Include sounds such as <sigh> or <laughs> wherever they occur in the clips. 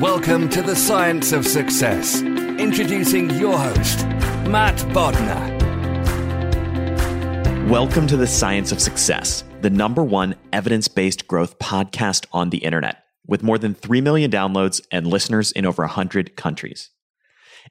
Welcome to the Science of Success. Introducing your host, Matt Bodnar. Welcome to the Science of Success, the number one evidence based growth podcast on the internet, with more than 3 million downloads and listeners in over 100 countries.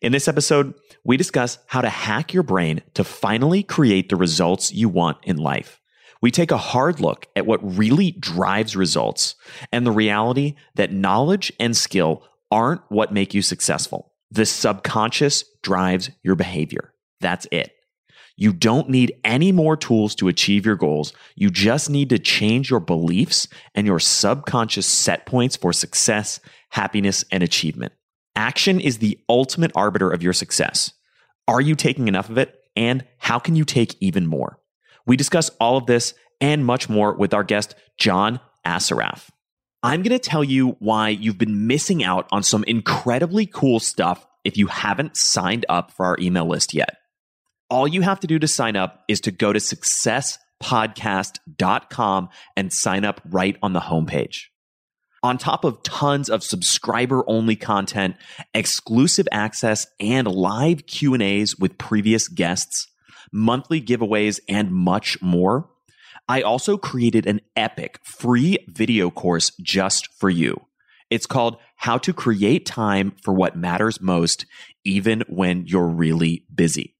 In this episode, we discuss how to hack your brain to finally create the results you want in life. We take a hard look at what really drives results and the reality that knowledge and skill aren't what make you successful. The subconscious drives your behavior. That's it. You don't need any more tools to achieve your goals. You just need to change your beliefs and your subconscious set points for success, happiness, and achievement. Action is the ultimate arbiter of your success. Are you taking enough of it? And how can you take even more? We discuss all of this and much more with our guest, John Assaraf. I'm going to tell you why you've been missing out on some incredibly cool stuff if you haven't signed up for our email list yet. All you have to do to sign up is to go to successpodcast.com and sign up right on the homepage. On top of tons of subscriber only content, exclusive access and live Q&As with previous guests, monthly giveaways and much more, I also created an epic free video course just for you. It's called How to Create Time for What Matters Most, even when you're really busy.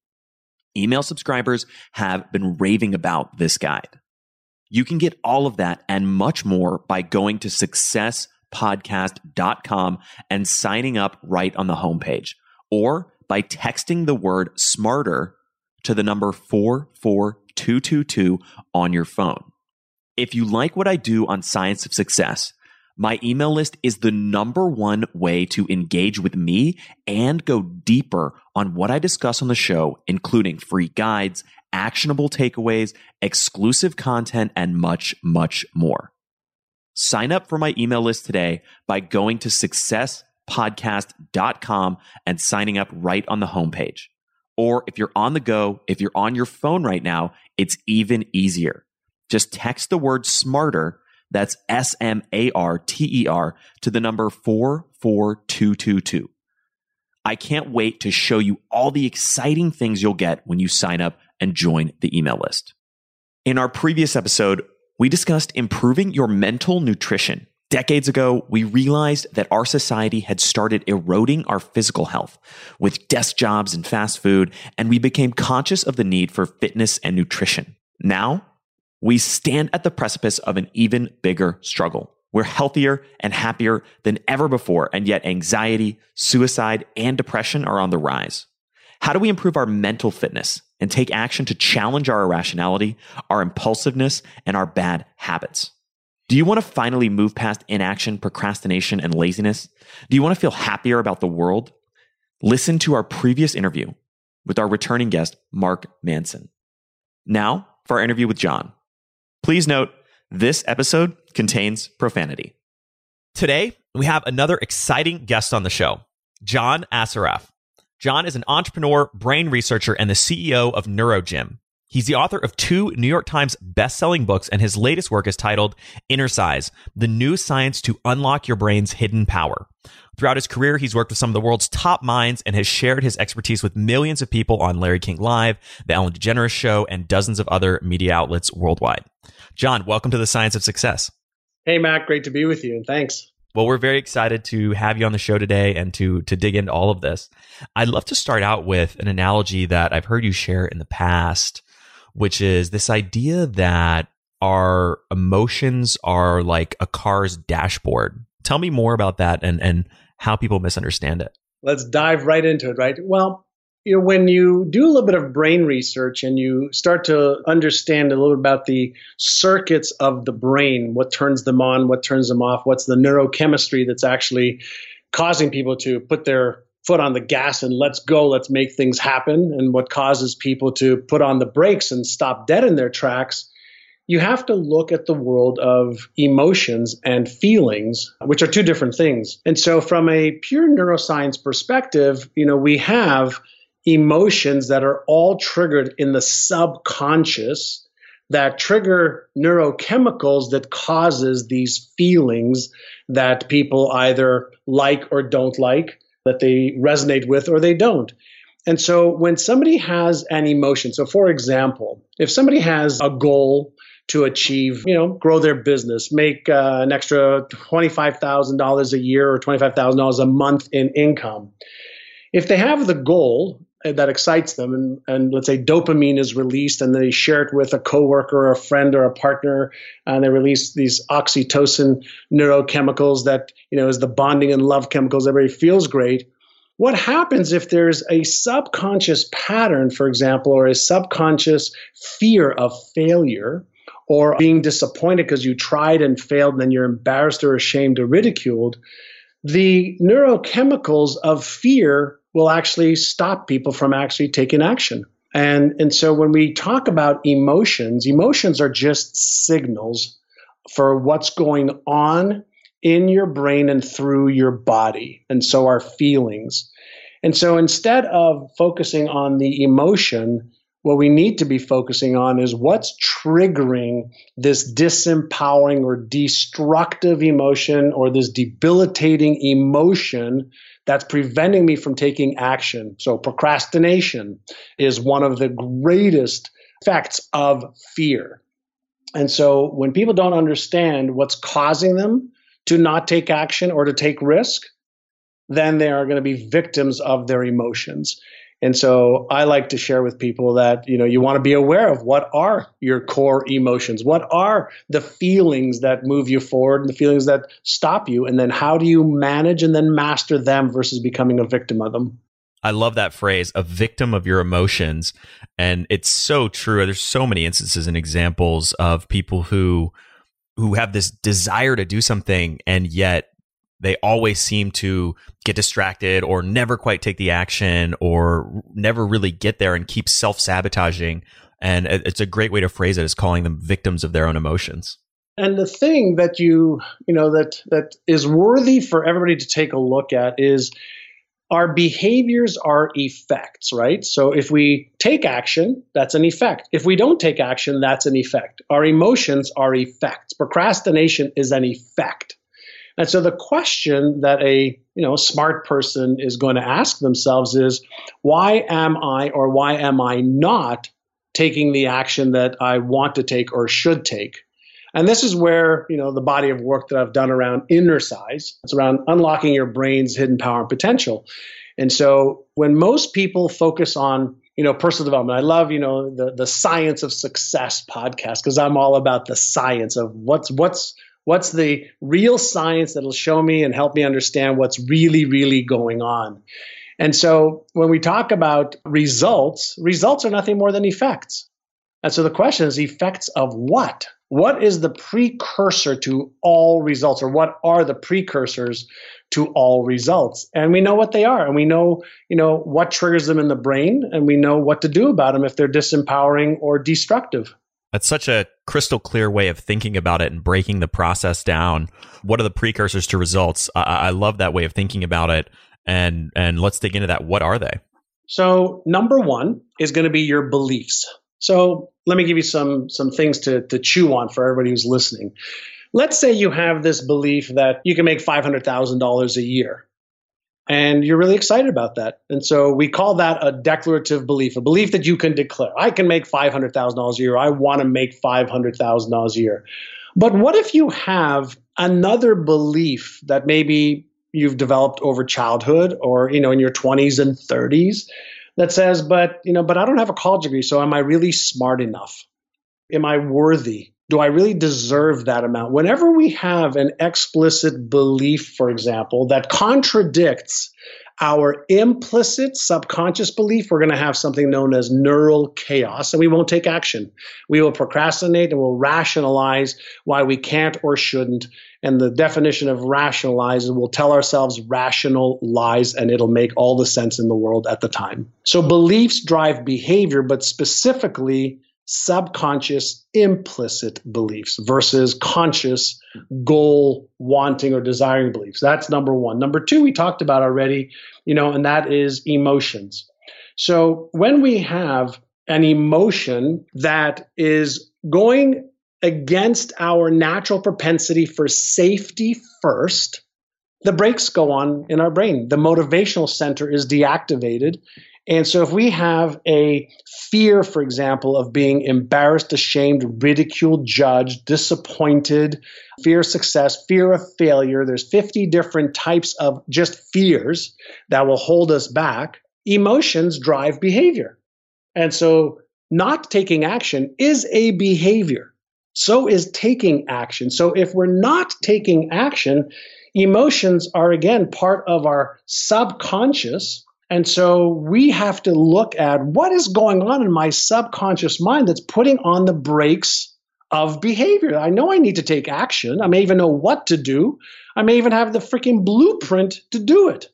Email subscribers have been raving about this guide. You can get all of that and much more by going to successpodcast.com and signing up right on the homepage, or by texting the word smarter to the number 44222 on your phone. If you like what I do on Science of Success, my email list is the number one way to engage with me and go deeper on what I discuss on the show, including free guides, actionable takeaways, exclusive content, and much, much more. Sign up for my email list today by going to successpodcast.com and signing up right on the homepage. Or if you're on the go, if you're on your phone right now, it's even easier. Just text the word smarter, that's S M A R T E R, to the number 44222. I can't wait to show you all the exciting things you'll get when you sign up and join the email list. In our previous episode, we discussed improving your mental nutrition. Decades ago, we realized that our society had started eroding our physical health with desk jobs and fast food, and we became conscious of the need for fitness and nutrition. Now, we stand at the precipice of an even bigger struggle. We're healthier and happier than ever before, and yet anxiety, suicide, and depression are on the rise. How do we improve our mental fitness and take action to challenge our irrationality, our impulsiveness, and our bad habits? Do you want to finally move past inaction, procrastination, and laziness? Do you want to feel happier about the world? Listen to our previous interview with our returning guest, Mark Manson. Now, for our interview with John. Please note, this episode contains profanity. Today, we have another exciting guest on the show, John Assaraf. John is an entrepreneur, brain researcher, and the CEO of NeuroGym. He's the author of two New York Times best-selling books, and his latest work is titled Innercise: The New Science to Unlock Your Brain's Hidden Power. Throughout his career, he's worked with some of the world's top minds and has shared his expertise with millions of people on Larry King Live, The Ellen DeGeneres Show, and dozens of other media outlets worldwide. John, welcome to the Science of Success. Hey, Matt, great to be with you, and thanks. Well, we're very excited to have you on the show today and to to dig into all of this. I'd love to start out with an analogy that I've heard you share in the past, which is this idea that our emotions are like a car's dashboard. Tell me more about that and and how people misunderstand it. Let's dive right into it, right? Well, you know, when you do a little bit of brain research and you start to understand a little bit about the circuits of the brain, what turns them on, what turns them off, what's the neurochemistry that's actually causing people to put their foot on the gas and let's go, let's make things happen, and what causes people to put on the brakes and stop dead in their tracks, you have to look at the world of emotions and feelings, which are two different things. And so, from a pure neuroscience perspective, you know, we have emotions that are all triggered in the subconscious that trigger neurochemicals that causes these feelings that people either like or don't like that they resonate with or they don't and so when somebody has an emotion so for example if somebody has a goal to achieve, you know, grow their business, make uh, an extra $25,000 a year or $25,000 a month in income. If they have the goal that excites them. And, and let's say dopamine is released and they share it with a coworker or a friend or a partner and they release these oxytocin neurochemicals that you know is the bonding and love chemicals. Everybody feels great. What happens if there's a subconscious pattern for example or a subconscious fear of failure or being disappointed because you tried and failed and then you're embarrassed or ashamed or ridiculed? The neurochemicals of fear will actually stop people from actually taking action. And, and so when we talk about emotions, emotions are just signals for what's going on in your brain and through your body. And so are feelings. And so instead of focusing on the emotion, what we need to be focusing on is what's triggering this disempowering or destructive emotion or this debilitating emotion that's preventing me from taking action. So, procrastination is one of the greatest effects of fear. And so, when people don't understand what's causing them to not take action or to take risk, then they are going to be victims of their emotions. And so I like to share with people that, you know, you want to be aware of what are your core emotions? What are the feelings that move you forward and the feelings that stop you? And then how do you manage and then master them versus becoming a victim of them? I love that phrase, a victim of your emotions. And it's so true. There's so many instances and examples of people who who have this desire to do something and yet they always seem to get distracted or never quite take the action or never really get there and keep self sabotaging. And it's a great way to phrase it is calling them victims of their own emotions. And the thing that you, you know, that that is worthy for everybody to take a look at is our behaviors are effects, right? So if we take action, that's an effect. If we don't take action, that's an effect. Our emotions are effects. Procrastination is an effect. And so the question that a you know smart person is going to ask themselves is why am I or why am I not taking the action that I want to take or should take? And this is where, you know, the body of work that I've done around Innercise. it's around unlocking your brain's hidden power and potential. And so when most people focus on you know personal development i love you know the the science of success podcast because i'm all about the science of what's what's What's the real science that'll show me and help me understand what's really, really going on? And so when we talk about results, results are nothing more than effects. And so the question is effects of what? What is the precursor to all results, or what are the precursors to all results? And we know what they are, and we know, you know, what triggers them in the brain, and we know what to do about them if they're disempowering or destructive. That's such a crystal clear way of thinking about it and breaking the process down. What are the precursors to results? I, I love that way of thinking about it. And and let's dig into that. What are they? So number one is going to be your beliefs. So let me give you some some things to to chew on for everybody who's listening. Let's say you have this belief that you can make five hundred thousand dollars a year and you're really excited about that. And so we call that a declarative belief, a belief that you can declare. I can make $500,000 a year. I want to make $500,000 a year. But what if you have another belief that maybe you've developed over childhood or you know in your 20s and 30s that says but you know but I don't have a college degree so am I really smart enough? Am I worthy? Do I really deserve that amount? Whenever we have an explicit belief, for example, that contradicts our implicit subconscious belief, we're going to have something known as neural chaos, and we won't take action. We will procrastinate and we'll rationalize why we can't or shouldn't. And the definition of rationalize is we'll tell ourselves rational lies, and it'll make all the sense in the world at the time. So beliefs drive behavior, but specifically, subconscious implicit beliefs versus conscious goal wanting or desiring beliefs. That's number 1 number 2 we talked about already you know and that is emotions. So when we have an emotion that is going against our natural propensity for safety first the brakes go on in our brain. The motivational center is deactivated and so, if we have a fear, for example, of being embarrassed, ashamed, ridiculed, judged, disappointed, fear of success, fear of failure, there's 50 different types of just fears that will hold us back. Emotions drive behavior. And so, not taking action is a behavior. So is taking action. So, if we're not taking action, emotions are again part of our subconscious and so we have to look at what is going on in my subconscious mind that's putting on the brakes of behavior. I know I need to take action. I may even know what to do. I may even have the freaking blueprint to do it.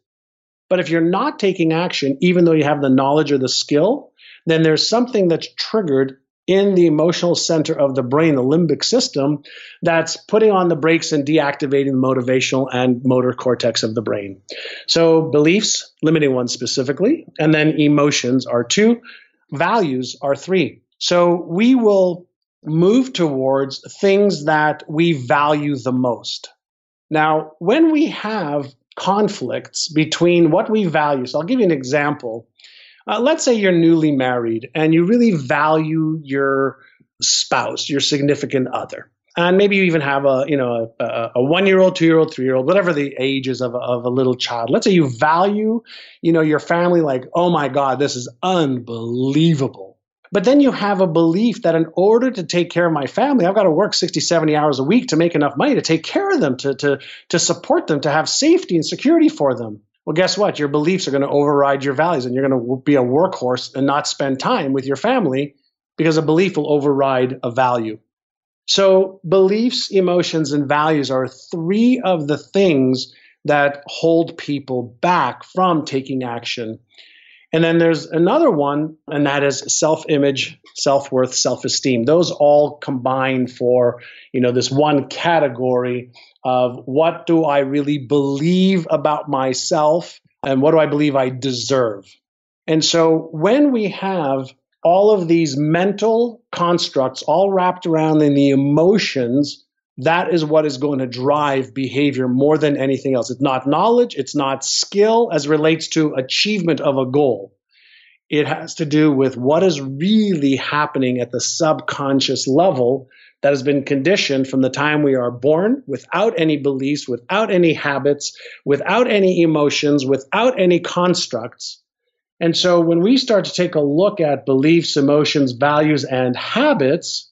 But if you're not taking action, even though you have the knowledge or the skill, then there's something that's triggered in the emotional center of the brain, the limbic system, that's putting on the brakes and deactivating the motivational and motor cortex of the brain. So, beliefs, limiting ones specifically, and then emotions are two, values are three. So, we will move towards things that we value the most. Now, when we have conflicts between what we value, so I'll give you an example. Uh, let's say you're newly married and you really value your spouse, your significant other. And maybe you even have a, you know, a, a one-year-old, two-year-old, three-year-old, whatever the age is of, of a little child. Let's say you value, you know, your family like, oh my God, this is unbelievable. But then you have a belief that in order to take care of my family, I've got to work 60, 70 hours a week to make enough money to take care of them, to, to, to support them, to have safety and security for them. Well, guess what? Your beliefs are going to override your values, and you're going to be a workhorse and not spend time with your family because a belief will override a value. So, beliefs, emotions, and values are three of the things that hold people back from taking action. And then there's another one, and that is self-image, self-worth, self-esteem. Those all combine for, you know, this one category of what do I really believe about myself and what do I believe I deserve. And so when we have all of these mental constructs all wrapped around in the emotions that is what is going to drive behavior more than anything else. It's not knowledge, it's not skill as relates to achievement of a goal. It has to do with what is really happening at the subconscious level that has been conditioned from the time we are born without any beliefs, without any habits, without any emotions, without any constructs. And so when we start to take a look at beliefs, emotions, values, and habits,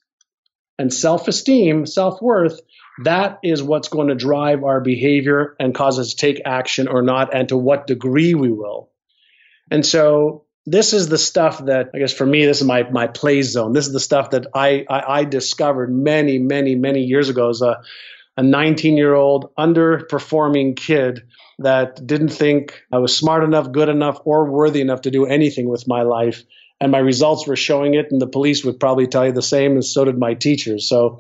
and self esteem, self worth, that is what's going to drive our behavior and cause us to take action or not, and to what degree we will. And so, this is the stuff that I guess for me, this is my my play zone. This is the stuff that I I, I discovered many, many, many years ago as a a 19 year old underperforming kid that didn't think I was smart enough, good enough, or worthy enough to do anything with my life. and my results were showing it, and the police would probably tell you the same, and so did my teachers. So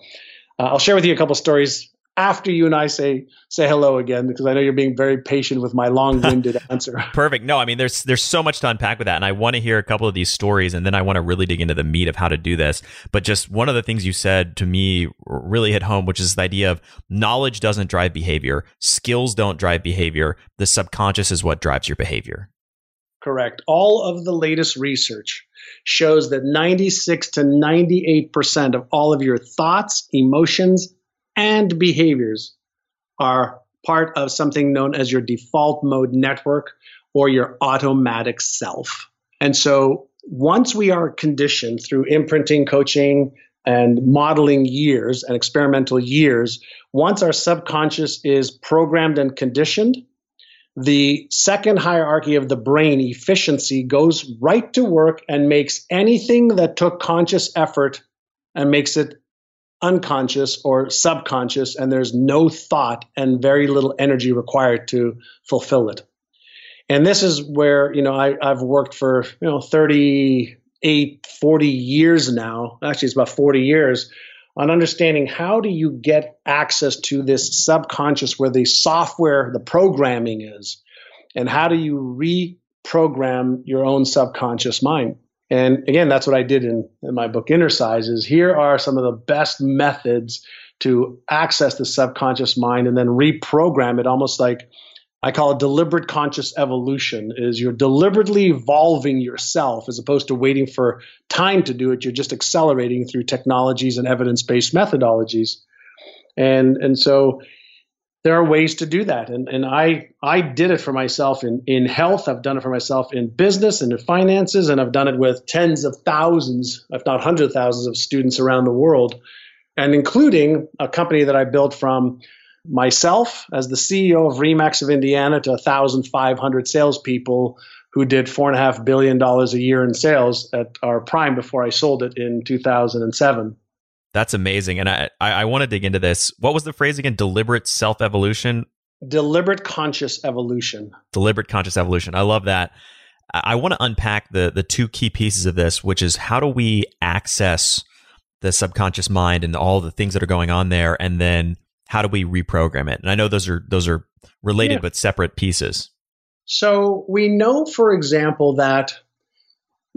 uh, I'll share with you a couple stories after you and I say say hello again because I know you're being very patient with my long-winded <laughs> answer. Perfect. No, I mean there's there's so much to unpack with that and I want to hear a couple of these stories and then I want to really dig into the meat of how to do this. But just one of the things you said to me really hit home which is the idea of knowledge doesn't drive behavior, skills don't drive behavior, the subconscious is what drives your behavior. Correct. All of the latest research shows that 96 to 98% of all of your thoughts, emotions, and behaviors are part of something known as your default mode network or your automatic self. And so once we are conditioned through imprinting, coaching, and modeling years and experimental years, once our subconscious is programmed and conditioned, the second hierarchy of the brain, efficiency, goes right to work and makes anything that took conscious effort and makes it unconscious or subconscious, and there's no thought and very little energy required to fulfill it. And this is where, you know, I, I've worked for, you know, 38, 40 years now. Actually, it's about 40 years on understanding how do you get access to this subconscious where the software, the programming is, and how do you reprogram your own subconscious mind. And again, that's what I did in, in my book, Innercises. Here are some of the best methods to access the subconscious mind and then reprogram it almost like I call it deliberate conscious evolution is you're deliberately evolving yourself as opposed to waiting for time to do it. You're just accelerating through technologies and evidence-based methodologies. And and so there are ways to do that. And, and I, I did it for myself in, in health. I've done it for myself in business and in finances. And I've done it with tens of thousands, if not hundreds of thousands of students around the world, and including a company that I built from myself as the CEO of RE/MAX of Indiana to 1,500 salespeople who did $4.5 billion a year in sales at our prime before I sold it in 2007. That's amazing. And I, I, I want to dig into this. What was the phrase again? Deliberate self evolution? Deliberate conscious evolution. Deliberate conscious evolution. I love that. I want to unpack the the two key pieces of this, which is how do we access the subconscious mind and all the things that are going on there, and then how do we reprogram it? And I know those are those are related yeah. but separate pieces. So we know, for example, that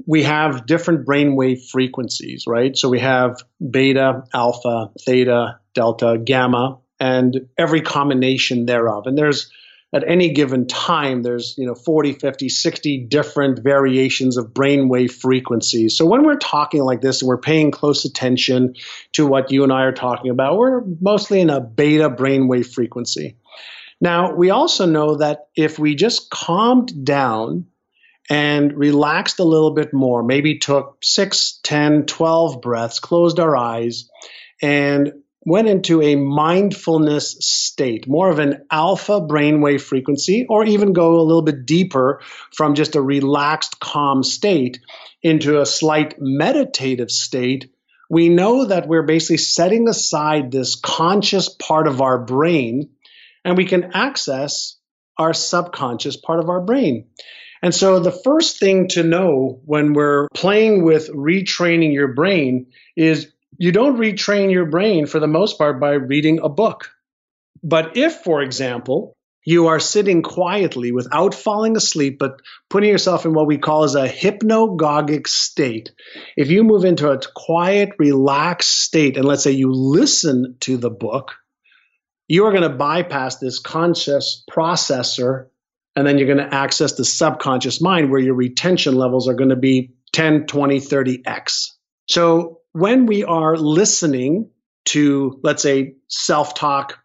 we have different brainwave frequencies, right? So we have beta, alpha, theta, delta, gamma, and every combination thereof. And there's at any given time there's you know 40 50 60 different variations of brainwave frequencies so when we're talking like this and we're paying close attention to what you and i are talking about we're mostly in a beta brainwave frequency now we also know that if we just calmed down and relaxed a little bit more, maybe took 6, 10, 12 breaths, closed our eyes, and went into a mindfulness state, more of an alpha brainwave frequency, or even go a little bit deeper from just a relaxed, calm state into a slight meditative state, we know that we're basically setting aside this conscious part of our brain and we can access our subconscious part of our brain. And so the first thing to know when we're playing with retraining your brain is you don't retrain your brain for the most part by reading a book. But if, for example, you are sitting quietly without falling asleep, but putting yourself in what we call as a hypnagogic state. If you move into a quiet, relaxed state, and let's say you listen to the book, you are going to bypass this conscious processor and then you're going to access the subconscious mind where your retention levels are going to be 10, 20, 30x. So when we are listening to, let's say, self talk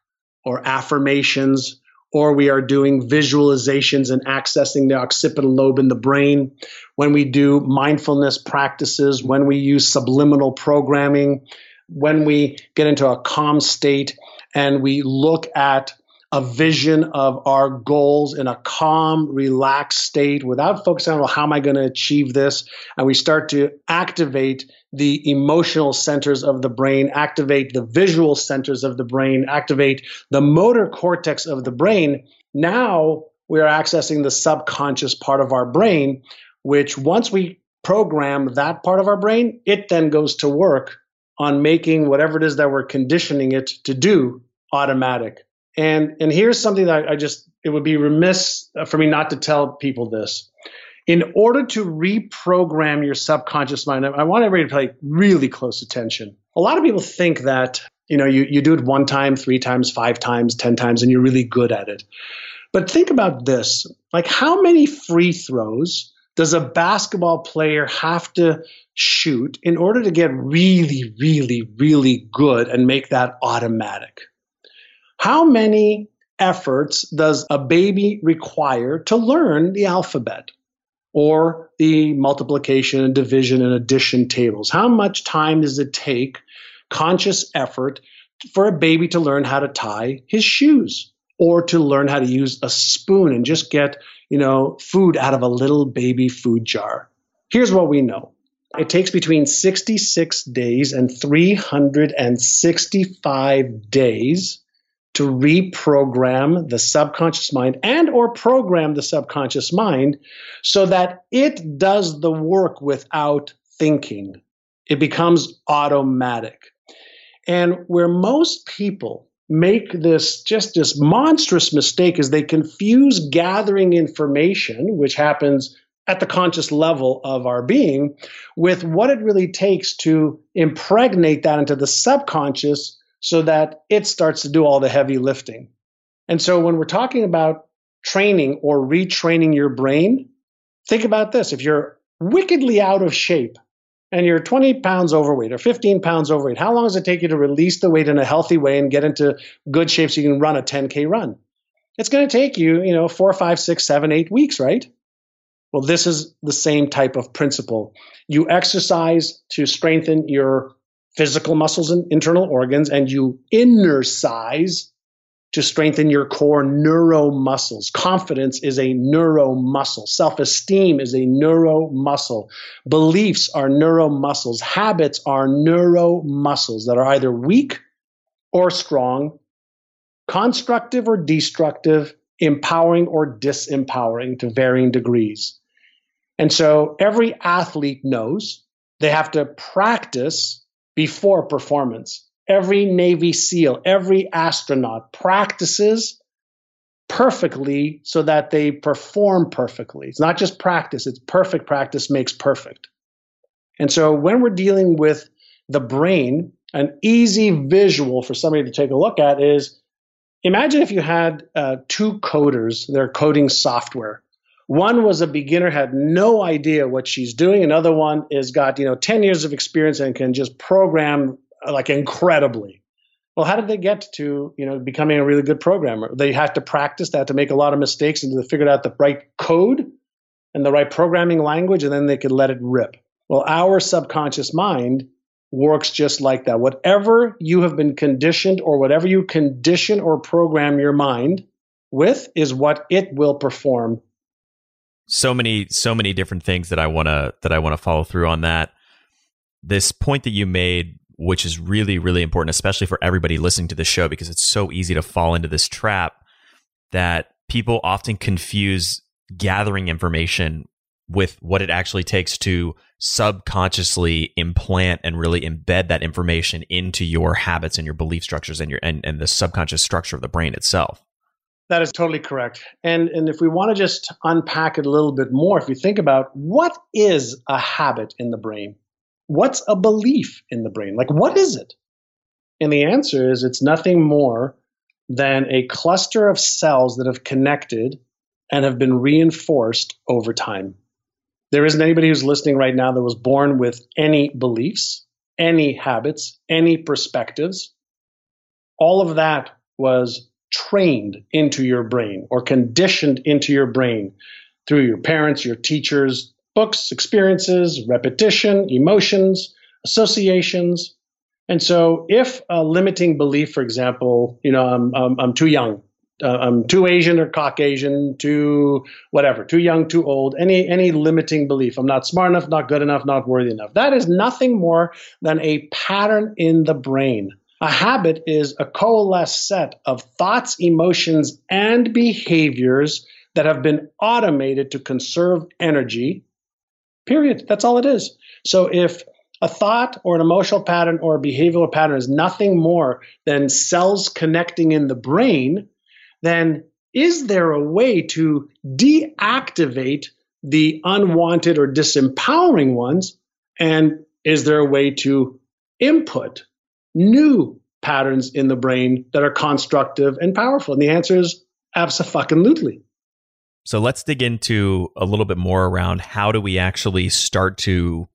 or affirmations, or we are doing visualizations and accessing the occipital lobe in the brain, when we do mindfulness practices, when we use subliminal programming, when we get into a calm state and we look at a vision of our goals in a calm, relaxed state without focusing on, well, how am I going to achieve this? And we start to activate the emotional centers of the brain, activate the visual centers of the brain, activate the motor cortex of the brain. Now we are accessing the subconscious part of our brain, which once we program that part of our brain, it then goes to work on making whatever it is that we're conditioning it to do automatic. And and here's something that I just it would be remiss for me not to tell people this. In order to reprogram your subconscious mind, I want everybody to pay really close attention. A lot of people think that you know you, you do it one time, three times, five times, ten times, and you're really good at it. But think about this: like how many free throws does a basketball player have to shoot in order to get really, really, really good and make that automatic? How many efforts does a baby require to learn the alphabet or the multiplication and division and addition tables? How much time does it take, conscious effort, for a baby to learn how to tie his shoes or to learn how to use a spoon and just get, you know, food out of a little baby food jar? Here's what we know. It takes between 66 days and 365 days to reprogram the subconscious mind and or program the subconscious mind so that it does the work without thinking. It becomes automatic. And where most people make this just this monstrous mistake is they confuse gathering information which happens at the conscious level of our being with what it really takes to impregnate that into the subconscious so that it starts to do all the heavy lifting. And so when we're talking about training or retraining your brain, think about this. If you're wickedly out of shape and you're 20 pounds overweight or 15 pounds overweight, how long does it take you to release the weight in a healthy way and get into good shape so you can run a 10K run? It's going to take you, you know, four, five, six, seven, eight weeks, right? Well, this is the same type of principle. You exercise to strengthen your physical muscles and internal organs, and you inner size to strengthen your core neuromuscles. Confidence is a neuromuscle. Self esteem is a neuromuscle. Beliefs are neuromuscles. Habits are neuromuscles that are either weak or strong, constructive or destructive, empowering or disempowering to varying degrees. And so every athlete knows they have to practice before performance. Every Navy SEAL, every astronaut practices perfectly so that they perform perfectly. It's not just practice, it's perfect practice makes perfect. And so when we're dealing with the brain, an easy visual for somebody to take a look at is imagine if you had uh, two coders, they're coding software. One was a beginner, had no idea what she's doing. Another one is got, you know, 10 years of experience and can just program uh, like incredibly. Well, how did they get to, you know, becoming a really good programmer? They had to practice, they had to make a lot of mistakes and they figured out the right code and the right programming language, and then they could let it rip. Well, our subconscious mind works just like that. Whatever you have been conditioned or whatever you condition or program your mind with is what it will perform so many so many different things that I want to that I want to follow through on that. This point that you made which is really really important especially for everybody listening to the show because it's so easy to fall into this trap that people often confuse gathering information with what it actually takes to subconsciously implant and really embed that information into your habits and your belief structures and your and, and the subconscious structure of the brain itself that is totally correct. And, and if we want to just unpack it a little bit more, if you think about what is a habit in the brain? What's a belief in the brain? Like, what is it? And the answer is it's nothing more than a cluster of cells that have connected and have been reinforced over time. There isn't anybody who's listening right now that was born with any beliefs, any habits, any perspectives. All of that was trained into your brain or conditioned into your brain through your parents, your teachers, books, experiences, repetition, emotions, associations. And so, if a limiting belief, for example, you know, I'm, I'm, I'm too young, uh, I'm too Asian or Caucasian, too whatever, too young, too old, any any limiting belief, I'm not smart enough, not good enough, not worthy enough. That is nothing more than a pattern in the brain a habit is a coalesced set of thoughts, emotions, and behaviors that have been automated to conserve energy Period. That's all it is. So if a thought or an emotional pattern or a behavioral pattern is nothing more than cells connecting in the brain, then is there a way to deactivate the unwanted or disempowering ones? And is there a way to input new patterns in the brain that are constructive and powerful? And the answer is absolutely. So let's dig into a little bit more around how do we actually start to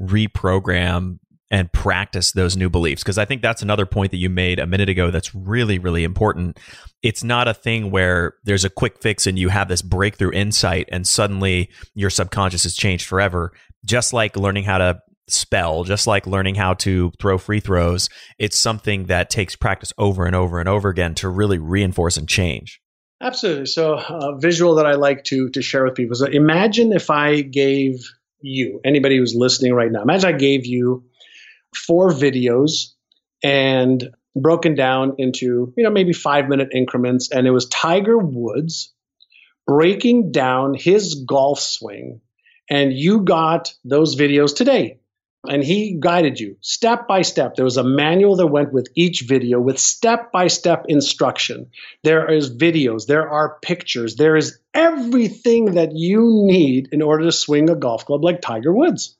reprogram and practice those new beliefs because i think that's another point that you made a minute ago that's really really important it's not a thing where there's a quick fix and you have this breakthrough insight and suddenly your subconscious has changed forever just like learning how to spell just like learning how to throw free throws it's something that takes practice over and over and over again to really reinforce and change absolutely so a visual that i like to to share with people is imagine if i gave you, anybody who's listening right now, imagine I gave you four videos and broken down into, you know, maybe five minute increments. And it was Tiger Woods breaking down his golf swing. And you got those videos today and he guided you step by step. There was a manual that went with each video with step by step instruction. There is videos, there are pictures, there is everything that you need in order to swing a golf club like Tiger Woods.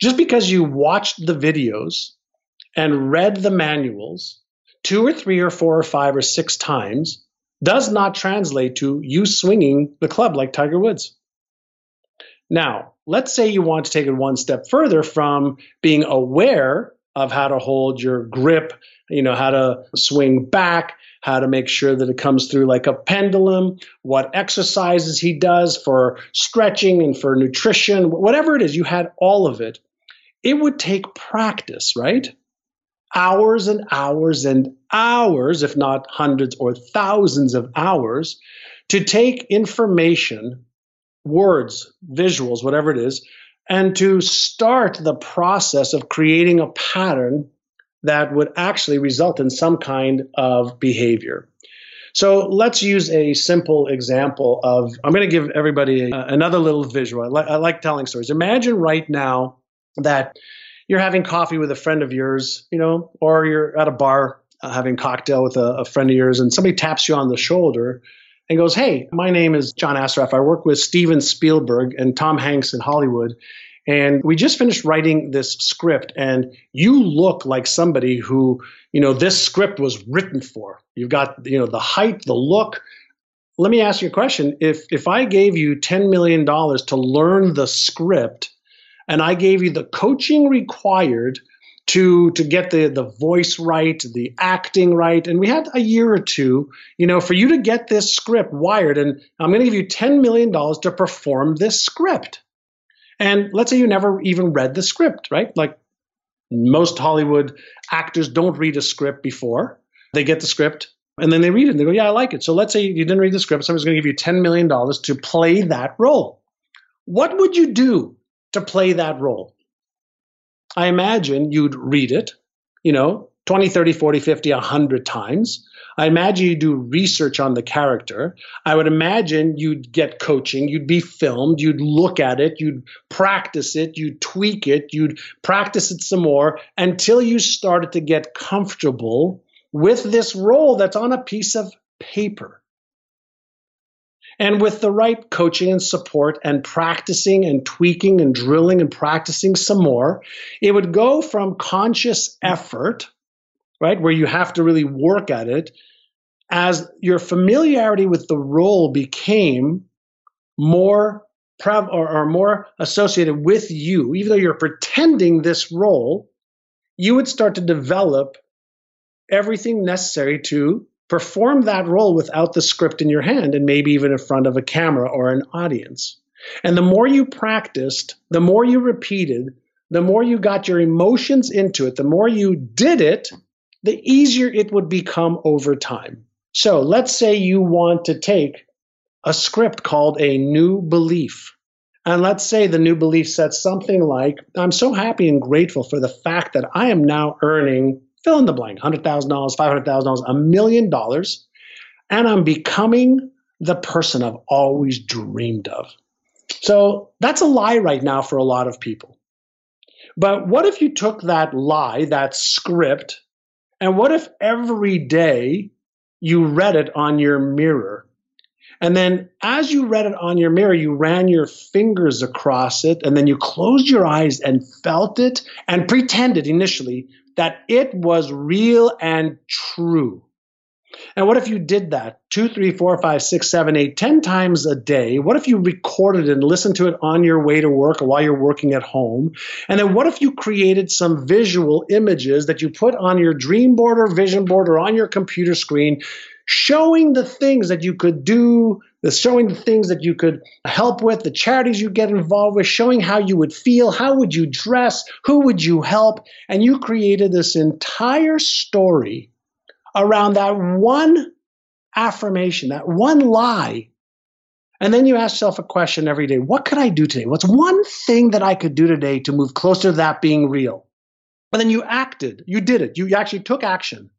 Just because you watched the videos and read the manuals two or three or four or five or six times does not translate to you swinging the club like Tiger Woods. Now, let's say you want to take it one step further from being aware of how to hold your grip, you know, how to swing back, how to make sure that it comes through like a pendulum, what exercises he does for stretching and for nutrition, whatever it is, you had all of it. It would take practice, right? Hours and hours and hours, if not hundreds or thousands of hours, to take information words, visuals, whatever it is, and to start the process of creating a pattern that would actually result in some kind of behavior. So let's use a simple example of I'm going to give everybody a, another little visual. I, li- I like telling stories. Imagine right now that you're having coffee with a friend of yours, you know, or you're at a bar uh, having cocktail with a, a friend of yours, and somebody taps you on the shoulder and goes, Hey, my name is John Assaraf. I work with Steven Spielberg and Tom Hanks in Hollywood. And we just finished writing this script, and you look like somebody who, you know, this script was written for. You've got, you know, the height, the look. Let me ask you a question. If if I gave you $10 million to learn the script, and I gave you the coaching required to to get the the voice right, the acting right, and we had a year or two, you know, for you to get this script wired. And I'm going to give you ten million dollars to perform this script. And let's say you never even read the script, right? Like most Hollywood actors don't read a script before they get the script. And then they read it and they go, Yeah, I like it. So let's say you didn't read the script. Somebody's going to give you $10 million to play that role. What would you do to play that role? I imagine you'd read it, you know, 20, 30, 40, 50, 100 times. I imagine you do research on the character. I would imagine you'd get coaching, you'd be filmed, you'd look at it, you'd practice it, you'd tweak it, you'd practice it some more until you started to get comfortable with this role that's on a piece of paper. And with the right coaching and support and practicing and tweaking and drilling and practicing some more, it would go from conscious effort, right, where you have to really work at it, as your familiarity with the role became more or, or more associated with you, even though you're pretending this role, you would start to develop everything necessary to perform that role without the script in your hand and maybe even in front of a camera or an audience. And the more you practiced, the more you repeated, the more you got your emotions into it, the more you did it, the easier it would become over time. So let's say you want to take a script called a new belief. And let's say the new belief says something like, I'm so happy and grateful for the fact that I am now earning fill in the blank $100,000, $500,000, a million dollars, and I'm becoming the person I've always dreamed of. So that's a lie right now for a lot of people. But what if you took that lie, that script, and what if every day you read it on your mirror? And then as you read it on your mirror, you ran your fingers across it, and then you closed your eyes and felt it and pretended initially that it was real and true. And what if you did that two, three, four, five, six, seven, eight, ten times a day? What if you recorded and listened to it on your way to work or while you're working at home? And then what if you created some visual images that you put on your dream board or vision board or on your computer screen, showing the things that you could do, the showing the things that you could help with, the charities you get involved with, showing how you would feel, how would you dress, who would you help, and you created this entire story around that one affirmation, that one lie. And then you ask yourself a question every day what could I do today? What's one thing that I could do today to move closer to that being real? And then you acted, you did it, you actually took action.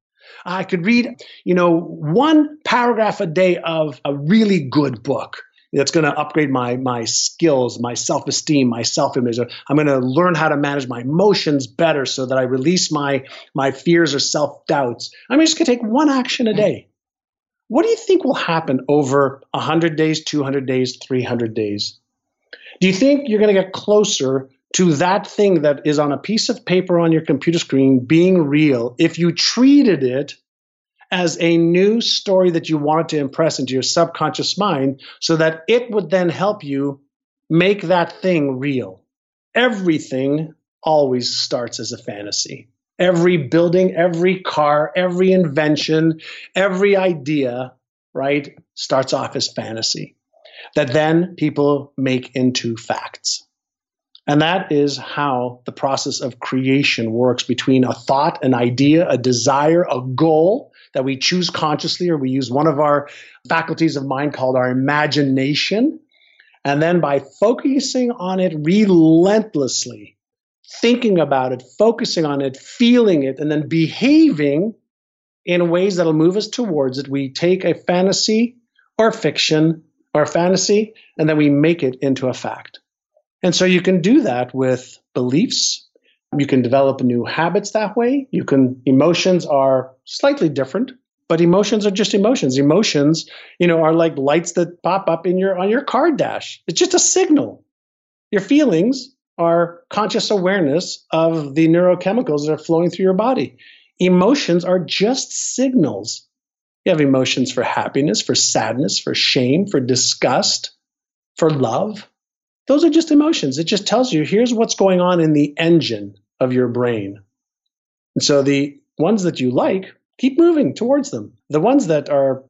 I could read, you know, one paragraph a day of a really good book that's going to upgrade my my skills, my self-esteem, my self-image. I'm going to learn how to manage my emotions better so that I release my my fears or self-doubts. I'm just going to take one action a day. What do you think will happen over 100 days, 200 days, 300 days? Do you think you're going to get closer to that thing that is on a piece of paper on your computer screen being real if you treated it as a new story that you wanted to impress into your subconscious mind so that it would then help you make that thing real. Everything always starts as a fantasy. Every building, every car, every invention, every idea, right, starts off as fantasy that then people make into facts. And that is how the process of creation works between a thought, an idea, a desire, a goal, that we choose consciously or we use one of our faculties of mind called our imagination. And then by focusing on it relentlessly, thinking about it, focusing on it, feeling it, and then behaving in ways that'll move us towards it, we take a fantasy or fiction or fantasy and then we make it into a fact. And so you can do that with beliefs, you can develop new habits that way. You can, emotions are slightly different, but emotions are just emotions. Emotions, you know, are like lights that pop up in your, on your car dash. It's just a signal. Your feelings are conscious awareness of the neurochemicals that are flowing through your body. Emotions are just signals. You have emotions for happiness, for sadness, for shame, for disgust, for love. Those are just emotions. It just tells you here's what's going on in the engine of your brain. And so the ones that you like, keep moving towards them. The ones that are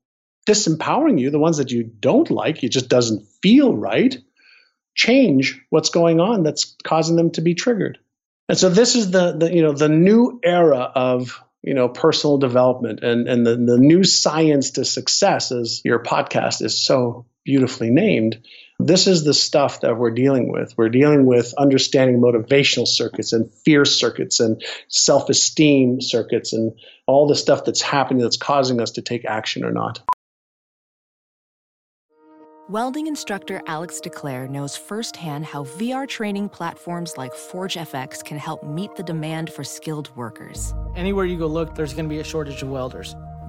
disempowering you, the ones that you don't like, it just doesn't feel right, change what's going on that's causing them to be triggered. And so this is the, the you know the new era of you know personal development and and the, the new science to success as your podcast is so beautifully named this is the stuff that we're dealing with. We're dealing with understanding motivational circuits and fear circuits and self esteem circuits and all the stuff that's happening that's causing us to take action or not. Welding instructor Alex DeClaire knows firsthand how VR training platforms like ForgeFX can help meet the demand for skilled workers. Anywhere you go look, there's going to be a shortage of welders.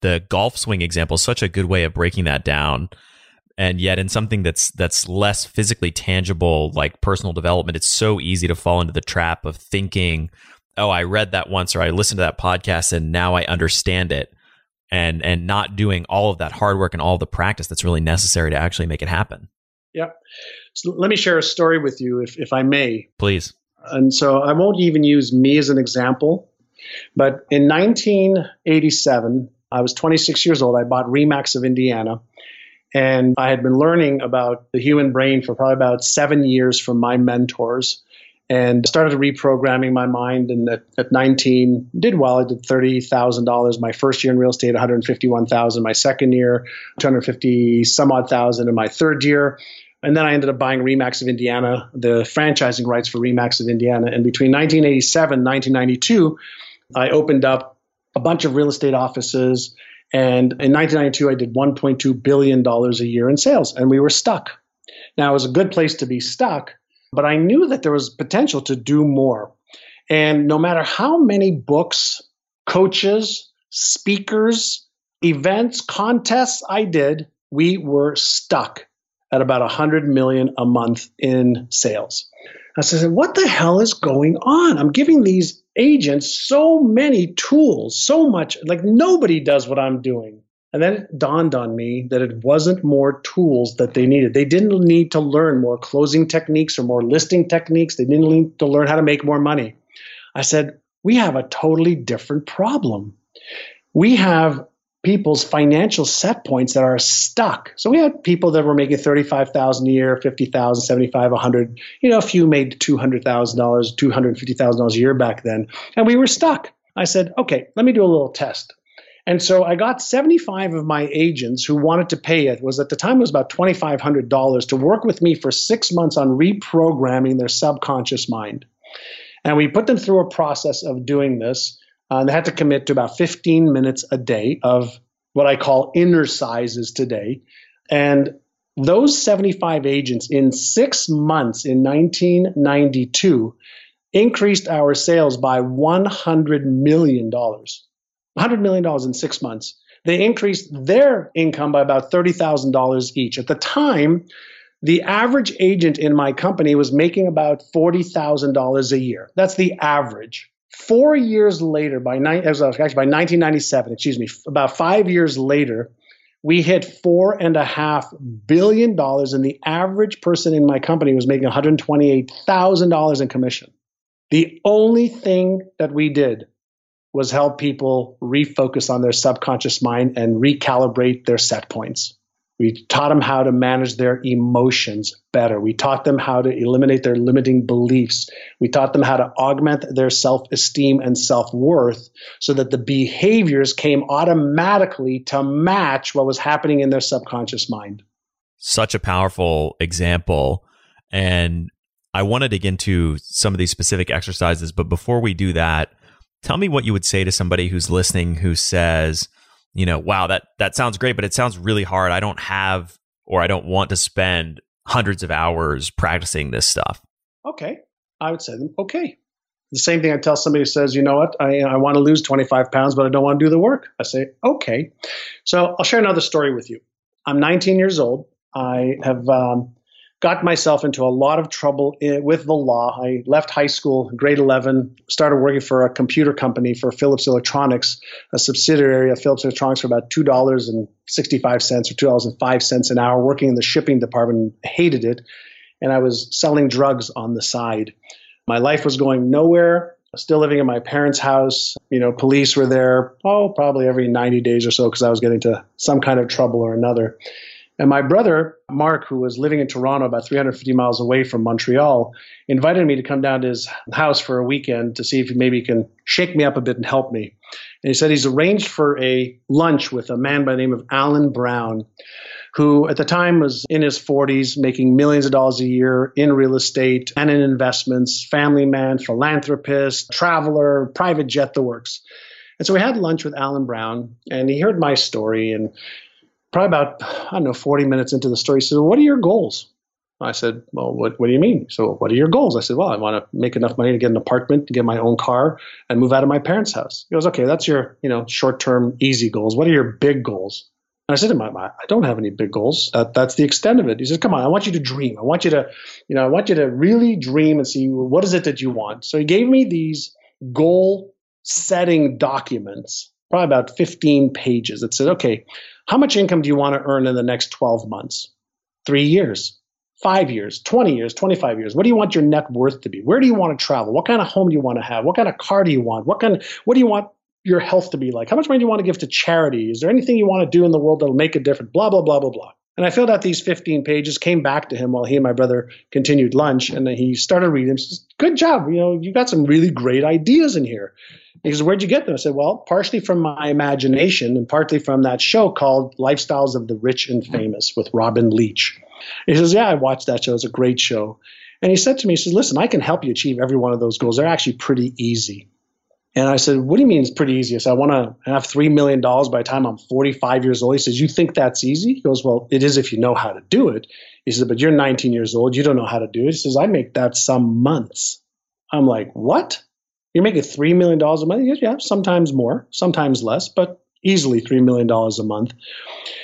the golf swing example is such a good way of breaking that down. And yet in something that's that's less physically tangible like personal development it's so easy to fall into the trap of thinking oh i read that once or i listened to that podcast and now i understand it. And and not doing all of that hard work and all the practice that's really necessary to actually make it happen. Yeah so let me share a story with you if, if i may. Please. And so i won't even use me as an example but in 1987 I was 26 years old. I bought RE/MAX of Indiana. And I had been learning about the human brain for probably about seven years from my mentors and started reprogramming my mind. And at, at 19, did well. I did $30,000 my first year in real estate, 151,000 my second year, 250 some odd thousand in my third year. And then I ended up buying RE/MAX of Indiana, the franchising rights for RE/MAX of Indiana. And between 1987 and 1992, I opened up a bunch of real estate offices. And in 1992, I did $1.2 billion a year in sales, and we were stuck. Now, it was a good place to be stuck, but I knew that there was potential to do more. And no matter how many books, coaches, speakers, events, contests I did, we were stuck at about 100 million a month in sales. I said, what the hell is going on? I'm giving these agents so many tools, so much, like nobody does what I'm doing. And then it dawned on me that it wasn't more tools that they needed. They didn't need to learn more closing techniques or more listing techniques. They didn't need to learn how to make more money. I said, we have a totally different problem. We have people's financial set points that are stuck. So we had people that were making 35,000 a year, 50,000, 75, 100, you know, a few made $200,000, $250,000 a year back then, and we were stuck. I said, "Okay, let me do a little test." And so I got 75 of my agents who wanted to pay it was at the time it was about $2500 to work with me for 6 months on reprogramming their subconscious mind. And we put them through a process of doing this uh, they had to commit to about 15 minutes a day of what I call Innercises today. And those 75 agents in six months in 1992 increased our sales by $100 million. $100 million in six months. They increased their income by about $30,000 each. At the time, the average agent in my company was making about $40,000 a year. That's the average. Four years later, by actually by 1997, excuse me, about five years later, we hit four and a half billion dollars, and the average person in my company was making $128,000 in commission. The only thing that we did was help people refocus on their subconscious mind and recalibrate their set points. We taught them how to manage their emotions better. We taught them how to eliminate their limiting beliefs. We taught them how to augment their self esteem and self worth so that the behaviors came automatically to match what was happening in their subconscious mind. Such a powerful example. And I want to dig into some of these specific exercises. But before we do that, tell me what you would say to somebody who's listening who says, you know, wow, that that sounds great, but it sounds really hard. I don't have or I don't want to spend hundreds of hours practicing this stuff. Okay. I would say them, okay. The same thing I tell somebody who says, you know what, I, I want to lose 25 pounds, but I don't want to do the work. I say, okay. So I'll share another story with you. I'm 19 years old. I have um, got myself into a lot of trouble eh, with the law. I left high school, grade 11, started working for a computer company for Philips Electronics, a subsidiary of Philips Electronics for about $2.65 or $2.05 an hour, working in the shipping department, hated it. And I was selling drugs on the side. My life was going nowhere. Still living in my parents' house. You know, police were there, oh, probably every 90 days or so because I was getting to some kind of trouble or another. And my brother, Mark, who was living in Toronto, about 350 miles away from Montreal, invited me to come down to his house for a weekend to see if maybe he can shake me up a bit and help me. And he said he's arranged for a lunch with a man by the name of Alan Brown, who at the time was in his 40s, making millions of dollars a year in real estate and in investments, family man, philanthropist, traveler, private jet, the works. And so we had lunch with Alan Brown, and he heard my story and probably about, I don't know, 40 minutes into the story, he said, well, What are your goals? I said, Well, what, what do you mean? So, what are your goals? I said, Well, I want to make enough money to get an apartment, to get my own car, and move out of my parents' house. He goes, Okay, that's your you know short term, easy goals. What are your big goals? And I said to him, I don't have any big goals. That, that's the extent of it. He says, Come on, I want you to dream. I want you to, you know, I want you to really dream and see what is it that you want. So he gave me these goal setting documents, probably about 15 pages that said, Okay, how much income do you want to earn in the next 12 months? Three years, five years, 20 years, 25 years? What do you want your net worth to be? Where do you want to travel? What kind of home do you want to have? What kind of car do you want? What kind what do you want your health to be like? How much money do you want to give to charity? Is there anything you want to do in the world that'll make a difference? Blah, blah, blah, blah, blah. And I filled out these 15 pages, came back to him while he and my brother continued lunch, and he started reading. He says, Good job. You know, you got some really great ideas in here. He says, Where'd you get them? I said, Well, partially from my imagination and partly from that show called Lifestyles of the Rich and Famous with Robin Leach. He says, Yeah, I watched that show. It's a great show. And he said to me, He says, Listen, I can help you achieve every one of those goals. They're actually pretty easy. And I said, What do you mean it's pretty easy? I said, I want to have $3 million by the time I'm 45 years old. He says, You think that's easy? He goes, Well, it is if you know how to do it. He says, But you're 19 years old. You don't know how to do it. He says, I make that some months. I'm like, What? You're making $3 million a month? Yeah, sometimes more, sometimes less, but easily $3 million a month.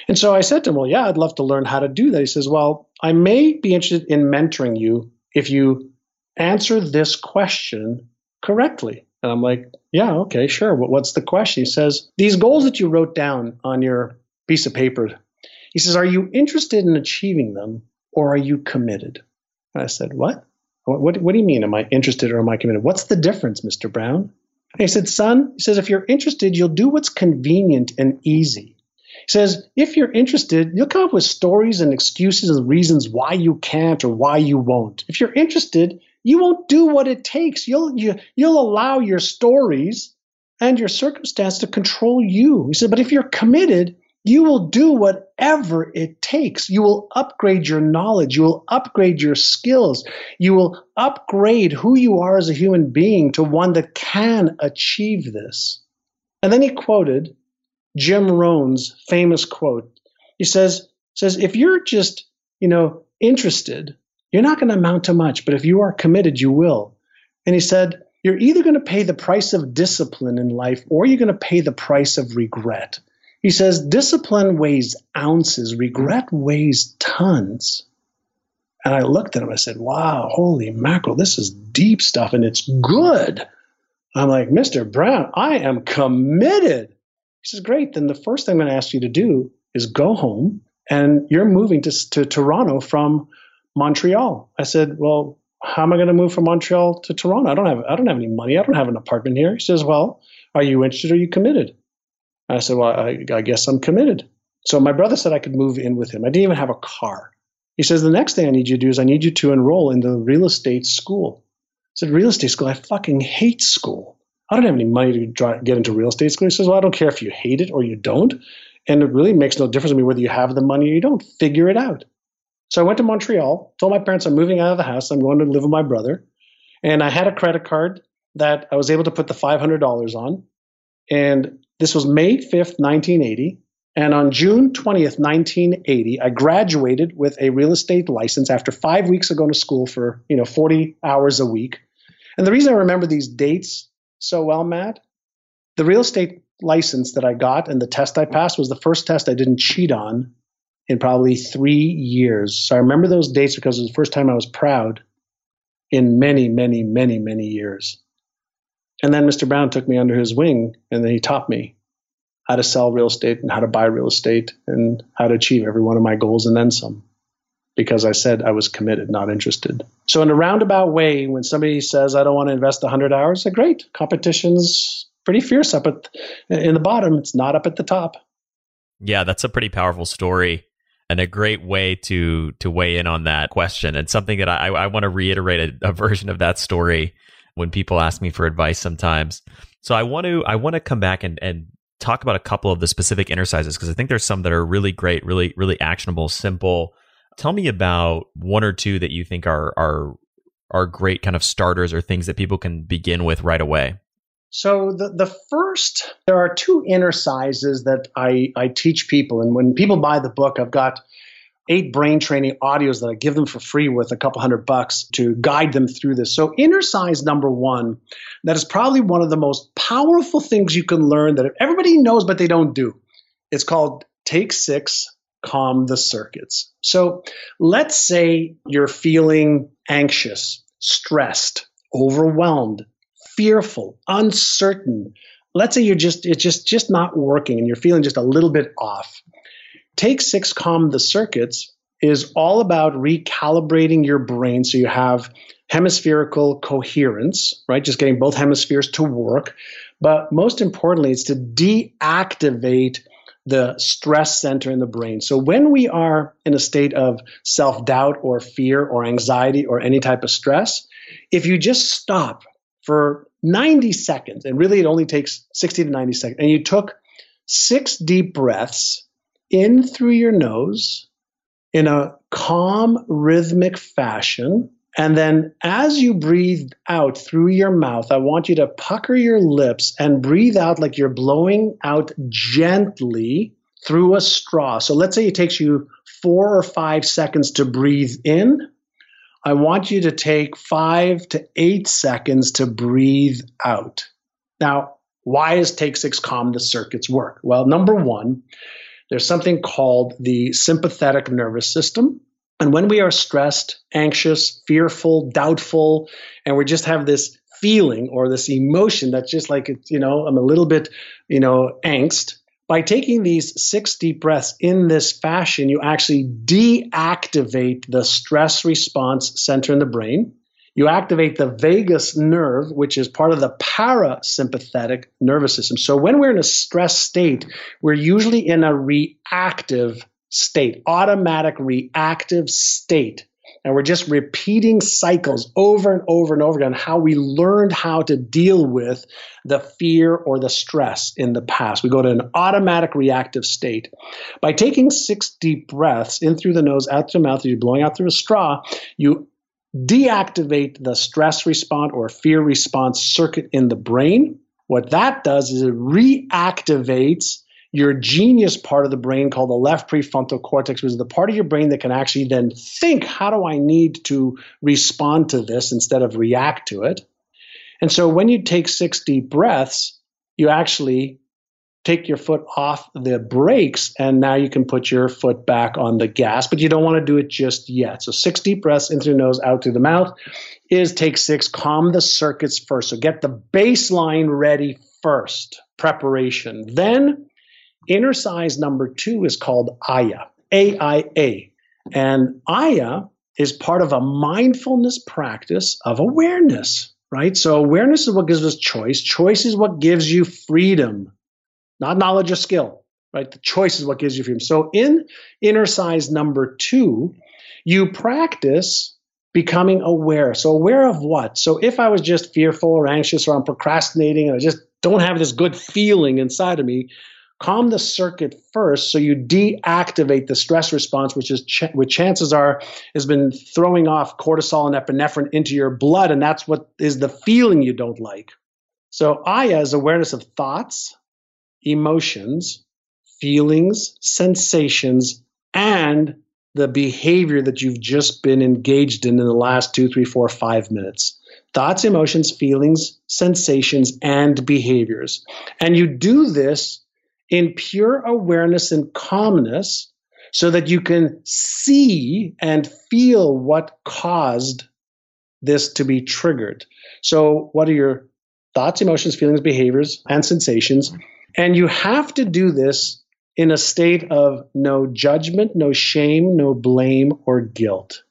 And so I said to him, Well, yeah, I'd love to learn how to do that. He says, Well, I may be interested in mentoring you if you answer this question correctly. And I'm like, yeah, okay, sure. What's the question? He says, these goals that you wrote down on your piece of paper, he says, are you interested in achieving them or are you committed? And I said, what? What, what do you mean? Am I interested or am I committed? What's the difference, Mr. Brown? And he said, son, he says, if you're interested, you'll do what's convenient and easy. He says, if you're interested, you'll come up with stories and excuses and reasons why you can't or why you won't. If you're interested, you won't do what it takes. You'll you, you'll allow your stories and your circumstance to control you. He said, but if you're committed, you will do whatever it takes. You will upgrade your knowledge. You will upgrade your skills. You will upgrade who you are as a human being to one that can achieve this. And then he quoted Jim Rohn's famous quote. He says, says, if you're just, you know, interested, you're not going to amount to much, but if you are committed, you will. And he said, You're either going to pay the price of discipline in life or you're going to pay the price of regret. He says, Discipline weighs ounces, regret weighs tons. And I looked at him, I said, Wow, holy mackerel, this is deep stuff and it's good. I'm like, Mr. Brown, I am committed. He says, Great, then the first thing I'm going to ask you to do is go home and you're moving to, to Toronto from Montreal. I said, well, how am I going to move from Montreal to Toronto? I don't have I don't have any money. I don't have an apartment here. He says, well, are you interested? Are you committed? I said, well, I, I guess I'm committed. So my brother said I could move in with him. I didn't even have a car. He says, the next thing I need you to do is I need you to enroll in the real estate school. I said, real estate school? I fucking hate school. I don't have any money to get into real estate school. He says, well, I don't care if you hate it or you don't. And it really makes no difference to me whether you have the money or you don't. Figure it out. So I went to Montreal, told my parents I'm moving out of the house. I'm going to live with my brother. And I had a credit card that I was able to put the $500 on. And this was May 5th, 1980. And on June 20th, 1980, I graduated with a real estate license after five weeks of going to school for, you know, 40 hours a week. And the reason I remember these dates so well, Matt, the real estate license that I got and the test I passed was the first test I didn't cheat on in probably three years. So I remember those dates because it was the first time I was proud in many, many, many, many years. And then Mr. Brown took me under his wing and then he taught me how to sell real estate and how to buy real estate and how to achieve every one of my goals and then some because I said I was committed, not interested. So, in a roundabout way, when somebody says, I don't want to invest 100 hours, I great. Competition's pretty fierce up at in the bottom. It's not up at the top. Yeah, that's a pretty powerful story and a great way to to weigh in on that question. And something that I, I want to reiterate a, a version of that story when people ask me for advice sometimes. So I want to I want to come back and and talk about a couple of the specific exercises because I think there's some that are really great, really really actionable, simple Tell me about one or two that you think are are are great kind of starters or things that people can begin with right away. So the, the first, there are two exercises that I, I teach people. And when people buy the book, I've got eight brain training audios that I give them for free with a couple hundred bucks to guide them through this. So Innercise number one, that is probably one of the most powerful things you can learn that everybody knows, but they don't do. It's called take six, calm the circuits. So let's say you're feeling anxious, stressed, overwhelmed, fearful, uncertain. Let's say you're just it's just just not working and you're feeling just a little bit off. Take 6 calm the circuits is all about recalibrating your brain so you have hemispherical coherence, right? Just getting both hemispheres to work. But most importantly, it's to deactivate the stress center in the brain. So when we are in a state of self doubt or fear or anxiety or any type of stress, if you just stop for 90 seconds, and really it only takes 60 to 90 seconds, and you took six deep breaths in through your nose in a calm, rhythmic fashion, and then as you breathe out through your mouth, I want you to pucker your lips and breathe out like you're blowing out gently through a straw. So let's say it takes you four or five seconds to breathe in. I want you to take five to eight seconds to breathe out. Now, why does Take Six Calm the Circuits work? Well, number one, there's something called the sympathetic nervous system. And when we are stressed, anxious, fearful, doubtful, and we just have this feeling or this emotion that's just like, it's you know, I'm a little bit, you know, angst, by taking these six deep breaths in this fashion, you actually deactivate the stress response center in the brain. You activate the vagus nerve, which is part of the parasympathetic nervous system. So when we're in a stress state, we're usually in a reactive state, automatic reactive state. And we're just repeating cycles over and over and over again how we learned how to deal with the fear or the stress in the past. We go to an automatic reactive state. By taking six deep breaths in through the nose, out through the mouth, you're blowing out through a straw, you deactivate the stress response or fear response circuit in the brain. What that does is it reactivates your genius part of the brain called the left prefrontal cortex, which is the part of your brain that can actually then think, how do I need to respond to this instead of react to it? And so when you take six deep breaths, you actually take your foot off the brakes and now you can put your foot back on the gas, but you don't want to do it just yet. So six deep breaths in through the nose, out through the mouth is take six, calm the circuits first. So get the baseline ready first, preparation. Then Innercise number two is called AYA, A I A. And AYA is part of a mindfulness practice of awareness, right? So, awareness is what gives us choice. Choice is what gives you freedom, not knowledge or skill, right? The choice is what gives you freedom. So, in Innercise number two, you practice becoming aware. So, aware of what? So, if I was just fearful or anxious or I'm procrastinating and I just don't have this good feeling inside of me, calm the circuit first so you deactivate the stress response which is ch- which chances are has been throwing off cortisol and epinephrine into your blood and that's what is the feeling you don't like so aya is awareness of thoughts emotions feelings sensations and the behavior that you've just been engaged in in the last two three four five minutes thoughts, emotions, feelings, sensations, and behaviors. And you do this in pure awareness and calmness so that you can see and feel what caused this to be triggered. So, what are your thoughts, emotions, feelings, behaviors, and sensations? And you have to do this in a state of no judgment, no shame, no blame, or guilt.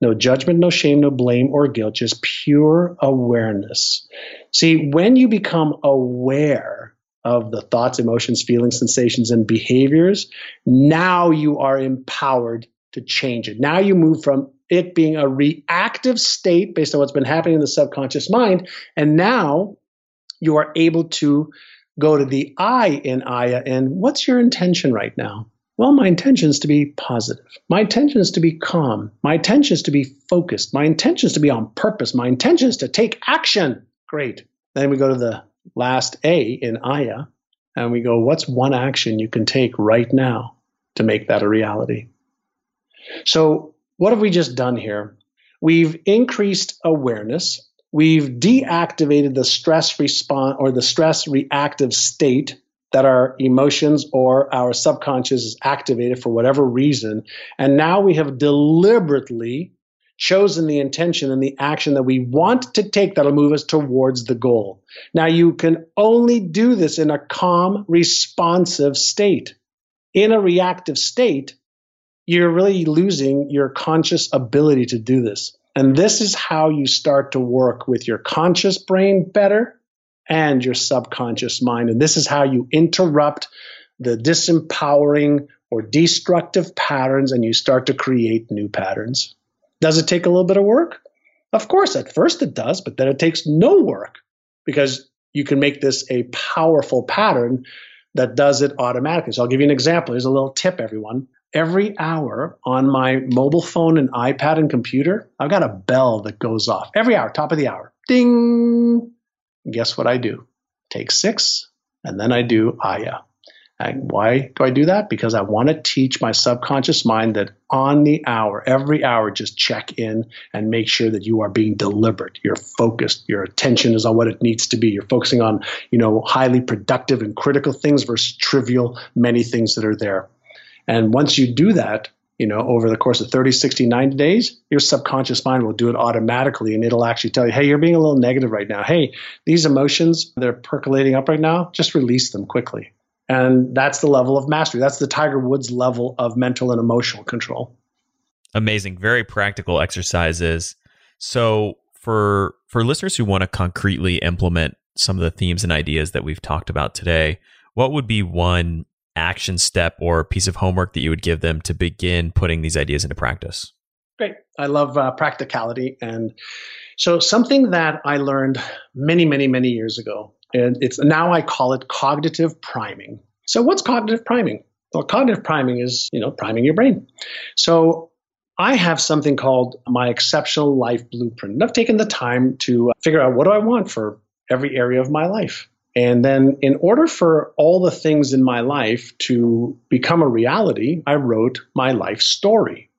No judgment, no shame, no blame or guilt, just pure awareness. See, when you become aware of the thoughts, emotions, feelings, sensations, and behaviors, now you are empowered to change it. Now you move from it being a reactive state based on what's been happening in the subconscious mind, and now you are able to go to the I in Aya and what's your intention right now? Well, my intention is to be positive. My intention is to be calm. My intention is to be focused. My intention is to be on purpose. My intention is to take action. Great. Then we go to the last A in Aya and we go, what's one action you can take right now to make that a reality? So, what have we just done here? We've increased awareness. We've deactivated the stress response or the stress reactive state that our emotions or our subconscious is activated for whatever reason. And now we have deliberately chosen the intention and the action that we want to take that'll move us towards the goal. Now, you can only do this in a calm, responsive state. In a reactive state, you're really losing your conscious ability to do this. And this is how you start to work with your conscious brain better and your subconscious mind. And this is how you interrupt the disempowering or destructive patterns and you start to create new patterns. Does it take a little bit of work? Of course, at first it does, but then it takes no work because you can make this a powerful pattern that does it automatically. So I'll give you an example. Here's a little tip, everyone. Every hour on my mobile phone and iPad and computer, I've got a bell that goes off every hour, top of the hour. Ding guess what I do? Take six, and then I do Aya. And why do I do that? Because I want to teach my subconscious mind that on the hour, every hour, just check in and make sure that you are being deliberate. You're focused. Your attention is on what it needs to be. You're focusing on, you know, highly productive and critical things versus trivial, many things that are there. And once you do that, you know, over the course of 30, 60, 90 days, your subconscious mind will do it automatically and it'll actually tell you, hey, you're being a little negative right now. Hey, these emotions, they're percolating up right now, just release them quickly. And that's the level of mastery. That's the Tiger Woods level of mental and emotional control. Amazing. Very practical exercises. So for for listeners who want to concretely implement some of the themes and ideas that we've talked about today, what would be one action step or piece of homework that you would give them to begin putting these ideas into practice? Great. I love uh, practicality. And so, something that I learned many, many, many years ago, and it's now I call it cognitive priming. So, what's cognitive priming? Well, cognitive priming is, you know, priming your brain. So, I have something called my exceptional life blueprint. And I've taken the time to figure out what do I want for every area of my life. And then, in order for all the things in my life to become a reality, I wrote my life story,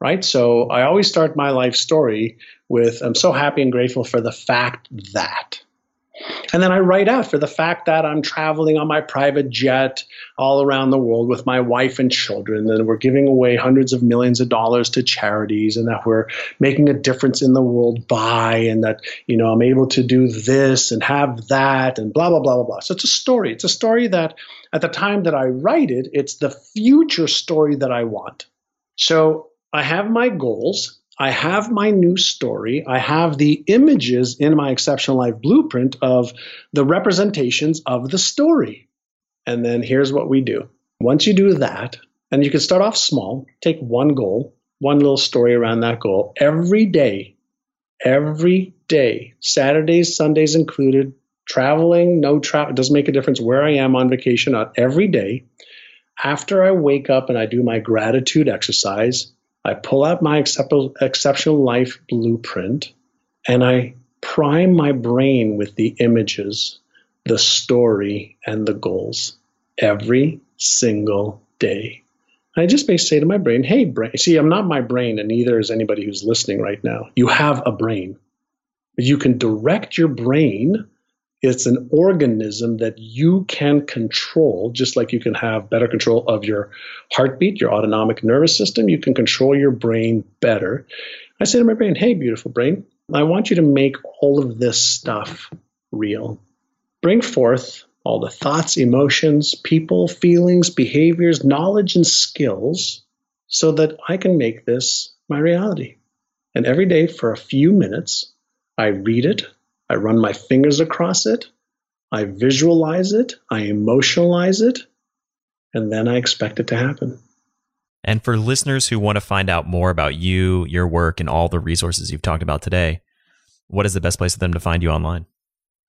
right? So I always start my life story with I'm so happy and grateful for the fact that. And then I write out for the fact that I'm traveling on my private jet all around the world with my wife and children, and we're giving away hundreds of millions of dollars to charities, and that we're making a difference in the world by, and that, you know, I'm able to do this and have that, and blah, blah, blah, blah, blah. So it's a story. It's a story that at the time that I write it, it's the future story that I want. So I have my goals I have my new story. I have the images in my exceptional life blueprint of the representations of the story. And then here's what we do. Once you do that, and you can start off small, take one goal, one little story around that goal every day, every day, Saturdays, Sundays included, traveling, no travel, it doesn't make a difference where I am on vacation, not every day. After I wake up and I do my gratitude exercise, I pull out my exceptional life blueprint and I prime my brain with the images, the story, and the goals every single day. I just may say to my brain, hey, brain, see, I'm not my brain, and neither is anybody who's listening right now. You have a brain. You can direct your brain. It's an organism that you can control, just like you can have better control of your heartbeat, your autonomic nervous system. You can control your brain better. I say to my brain, hey, beautiful brain, I want you to make all of this stuff real. Bring forth all the thoughts, emotions, people, feelings, behaviors, knowledge, and skills so that I can make this my reality. And every day for a few minutes, I read it, I run my fingers across it, I visualize it, I emotionalize it, and then I expect it to happen. And for listeners who want to find out more about you, your work, and all the resources you've talked about today, what is the best place for them to find you online?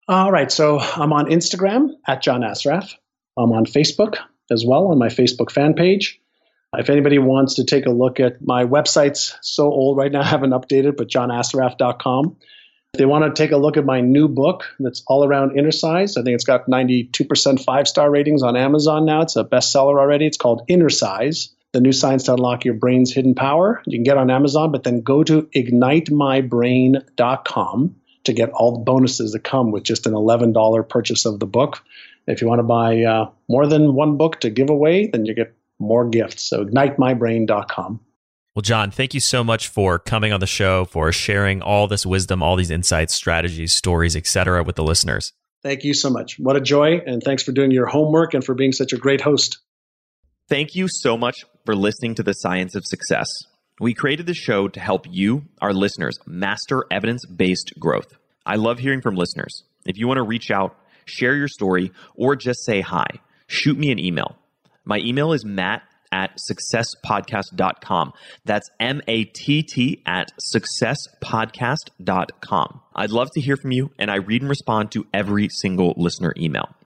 All right. So I'm on Instagram at John Assaraf. I'm on Facebook as well on my Facebook fan page. If anybody wants to take a look at my website's so old right now, I haven't updated, but johnassaraf.com. They want to take a look at my new book that's all around innercise, I think it's got 92% five star ratings on Amazon now. It's a bestseller already. It's called Innercise The New Science to Unlock Your Brain's Hidden Power. You can get on Amazon, but then go to ignitemybrain.com to get all the bonuses that come with just an $11 purchase of the book. If you want to buy uh, more than one book to give away, then you get more gifts. So ignitemybrain.com. Well, John, thank you so much for coming on the show, for sharing all this wisdom, all these insights, strategies, stories, etc., with the listeners. Thank you so much. What a joy. And thanks for doing your homework and for being such a great host. Thank you so much for listening to the science of success. We created the show to help you, our listeners, master evidence based growth. I love hearing from listeners. If you want to reach out, share your story, or just say hi, shoot me an email. My email is matt at successpodcast.com. That's M A T T at successpodcast.com. I'd love to hear from you, and I read and respond to every single listener email.